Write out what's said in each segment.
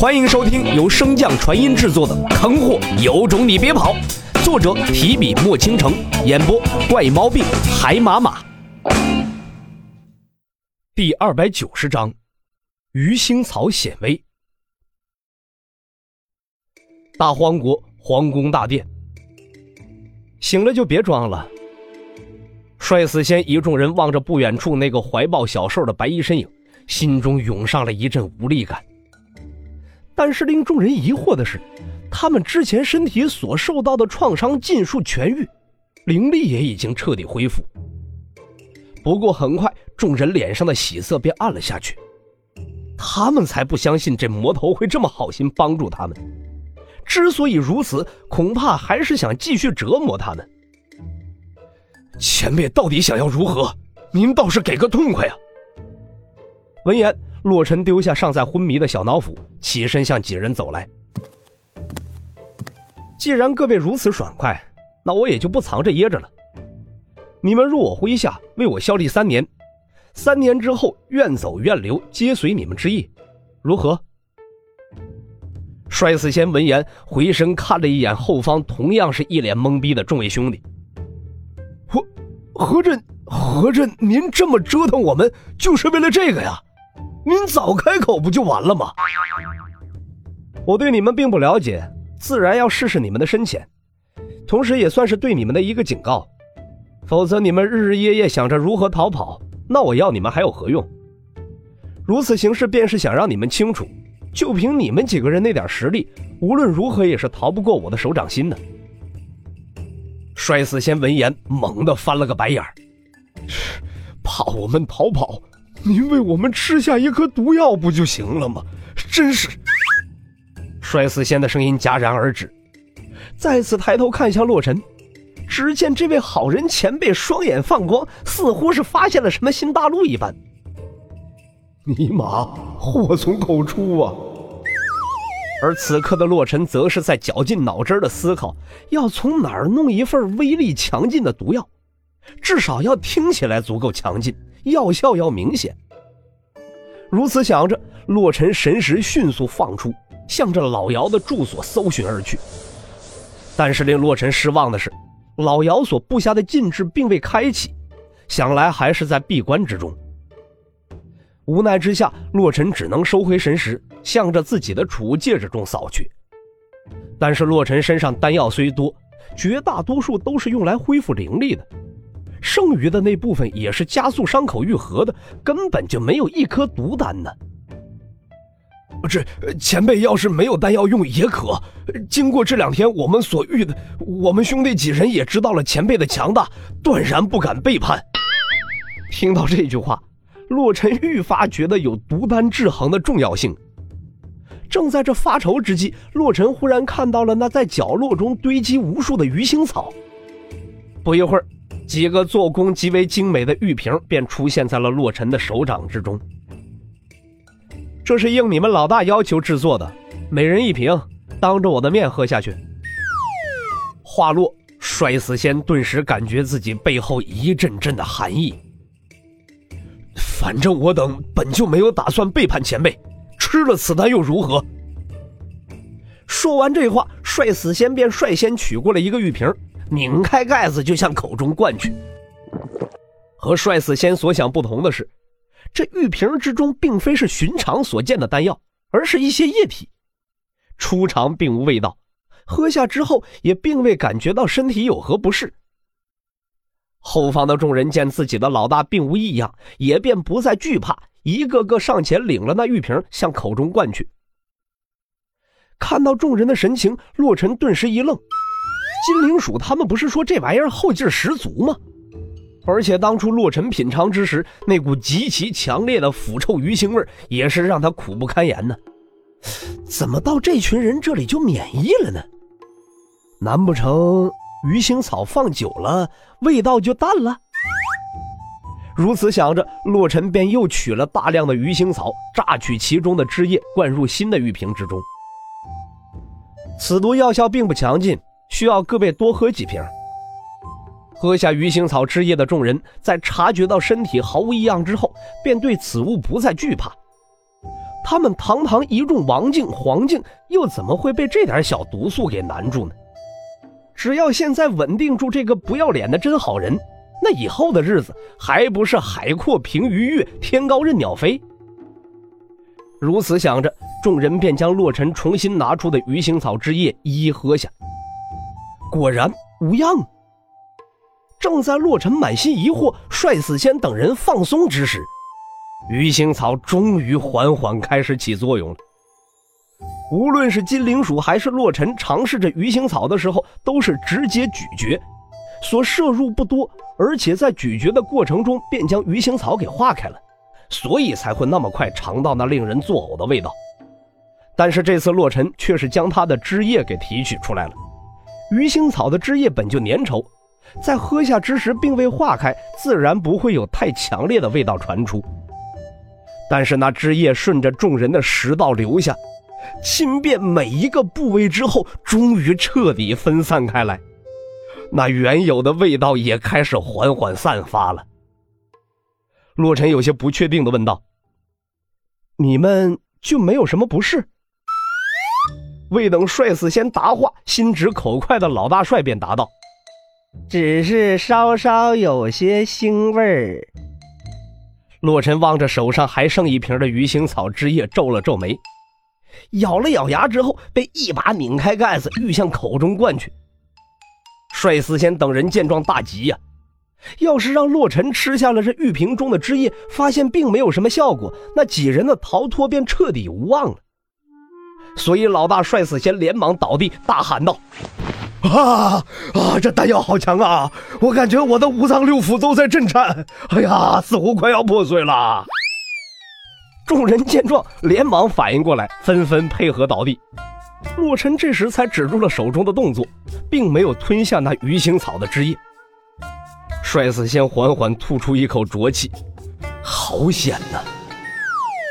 欢迎收听由升降传音制作的《坑货有种你别跑》，作者提笔墨倾城，演播怪毛病海马马。第二百九十章，鱼腥草显微。大荒国皇宫大殿，醒了就别装了。帅死仙一众人望着不远处那个怀抱小兽的白衣身影，心中涌上了一阵无力感。但是令众人疑惑的是，他们之前身体所受到的创伤尽数痊愈，灵力也已经彻底恢复。不过很快，众人脸上的喜色便暗了下去。他们才不相信这魔头会这么好心帮助他们。之所以如此，恐怕还是想继续折磨他们。前辈到底想要如何？您倒是给个痛快啊！闻言。洛尘丢下尚在昏迷的小脑斧，起身向几人走来。既然各位如此爽快，那我也就不藏着掖着了。你们入我麾下，为我效力三年，三年之后愿走愿留，皆随你们之意，如何？摔死仙闻言，回身看了一眼后方，同样是一脸懵逼的众位兄弟。我合着合着您这么折腾我们，就是为了这个呀？您早开口不就完了吗？我对你们并不了解，自然要试试你们的深浅，同时也算是对你们的一个警告。否则你们日日夜夜想着如何逃跑，那我要你们还有何用？如此行事便是想让你们清楚，就凭你们几个人那点实力，无论如何也是逃不过我的手掌心的。摔死仙闻言猛地翻了个白眼儿，怕我们逃跑？您为我们吃下一颗毒药不就行了吗？真是！摔死仙的声音戛然而止，再次抬头看向洛尘，只见这位好人前辈双眼放光，似乎是发现了什么新大陆一般。尼玛，祸从口出啊！而此刻的洛尘则是在绞尽脑汁的思考，要从哪儿弄一份威力强劲的毒药，至少要听起来足够强劲。药效要明显。如此想着，洛尘神识迅速放出，向着老姚的住所搜寻而去。但是令洛尘失望的是，老姚所布下的禁制并未开启，想来还是在闭关之中。无奈之下，洛尘只能收回神识，向着自己的储物戒指中扫去。但是洛尘身上丹药虽多，绝大多数都是用来恢复灵力的。剩余的那部分也是加速伤口愈合的，根本就没有一颗毒丹呢。这前辈要是没有丹药用也可。经过这两天我们所遇的，我们兄弟几人也知道了前辈的强大，断然不敢背叛。听到这句话，洛尘愈发觉得有毒丹制衡的重要性。正在这发愁之际，洛尘忽然看到了那在角落中堆积无数的鱼腥草。不一会儿。几个做工极为精美的玉瓶便出现在了洛尘的手掌之中。这是应你们老大要求制作的，每人一瓶，当着我的面喝下去。话落，摔死仙顿时感觉自己背后一阵阵的寒意。反正我等本就没有打算背叛前辈，吃了此丹又如何？说完这话，帅死仙便率先取过了一个玉瓶。拧开盖子就向口中灌去。和帅死仙所想不同的是，这玉瓶之中并非是寻常所见的丹药，而是一些液体。初尝并无味道，喝下之后也并未感觉到身体有何不适。后方的众人见自己的老大并无异样，也便不再惧怕，一个个上前领了那玉瓶向口中灌去。看到众人的神情，洛尘顿时一愣。金灵鼠他们不是说这玩意儿后劲十足吗？而且当初洛尘品尝之时，那股极其强烈的腐臭鱼腥味也是让他苦不堪言呢。怎么到这群人这里就免疫了呢？难不成鱼腥草放久了味道就淡了？如此想着，洛尘便又取了大量的鱼腥草，榨取其中的汁液，灌入新的玉瓶之中。此毒药效并不强劲。需要各位多喝几瓶。喝下鱼腥草汁液的众人，在察觉到身体毫无异样之后，便对此物不再惧怕。他们堂堂一众王境、黄境，又怎么会被这点小毒素给难住呢？只要现在稳定住这个不要脸的真好人，那以后的日子还不是海阔凭鱼跃，天高任鸟飞？如此想着，众人便将洛尘重新拿出的鱼腥草汁液一一喝下，果然无恙。正在洛尘满心疑惑，帅死仙等人放松之时。鱼腥草终于缓缓开始起作用了。无论是金灵鼠还是洛尘，尝试着鱼腥草的时候，都是直接咀嚼，所摄入不多，而且在咀嚼的过程中便将鱼腥草给化开了，所以才会那么快尝到那令人作呕的味道。但是这次洛尘却是将它的汁液给提取出来了。鱼腥草的汁液本就粘稠，在喝下之时并未化开，自然不会有太强烈的味道传出。但是那汁液顺着众人的食道流下，侵遍每一个部位之后，终于彻底分散开来，那原有的味道也开始缓缓散发了。洛尘有些不确定的问道：“你们就没有什么不适？”未等帅四仙答话，心直口快的老大帅便答道：“只是稍稍有些腥味儿。”洛尘望着手上还剩一瓶的鱼腥草汁液，皱了皱眉，咬了咬牙之后，被一把拧开盖子，欲向口中灌去。帅四仙等人见状大急呀！要是让洛尘吃下了这玉瓶中的汁液，发现并没有什么效果，那几人的逃脱便彻底无望了。所以老大帅死仙连忙倒地，大喊道。啊啊！这丹药好强啊！我感觉我的五脏六腑都在震颤，哎呀，似乎快要破碎了。众人见状，连忙反应过来，纷纷配合倒地。洛尘这时才止住了手中的动作，并没有吞下那鱼腥草的汁液。帅死仙缓缓吐出一口浊气，好险呐！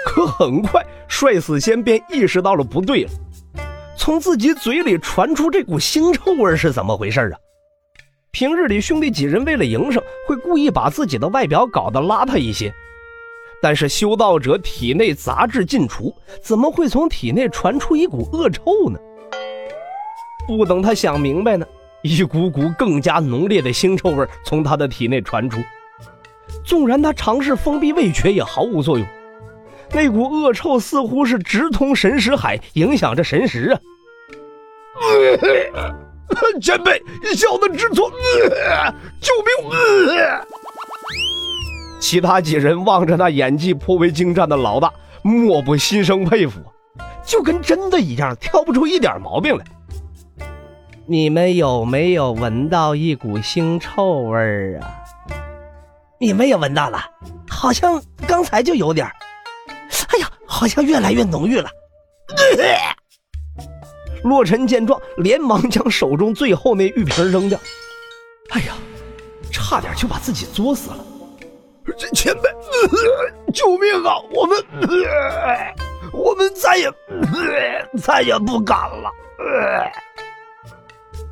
可很快，帅死仙便意识到了不对了。从自己嘴里传出这股腥臭味是怎么回事啊？平日里兄弟几人为了营生，会故意把自己的外表搞得邋遢一些，但是修道者体内杂质尽除，怎么会从体内传出一股恶臭呢？不等他想明白呢，一股股更加浓烈的腥臭味从他的体内传出，纵然他尝试封闭味觉，也毫无作用。那股恶臭似乎是直通神识海，影响着神识啊！前辈，小的知错，救命！其他几人望着那演技颇为精湛的老大，莫不心生佩服，就跟真的一样，挑不出一点毛病来。你们有没有闻到一股腥臭味儿啊？你们也闻到了，好像刚才就有点。好像越来越浓郁了。洛尘见状，连忙将手中最后那玉瓶扔掉。哎呀，差点就把自己作死了！前辈，救命啊！我们，我们再也再也不敢了。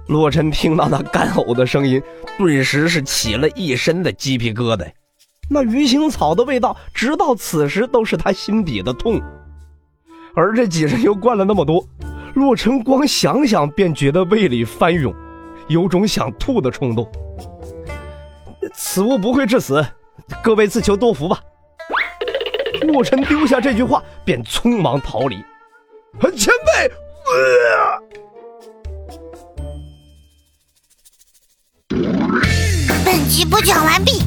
洛尘听到那干呕的声音，顿时是起了一身的鸡皮疙瘩。那鱼腥草的味道，直到此时都是他心底的痛。而这几人又灌了那么多，洛尘光想想便觉得胃里翻涌，有种想吐的冲动。此物不会致死，各位自求多福吧。洛尘丢下这句话，便匆忙逃离。前辈，本集播讲完毕。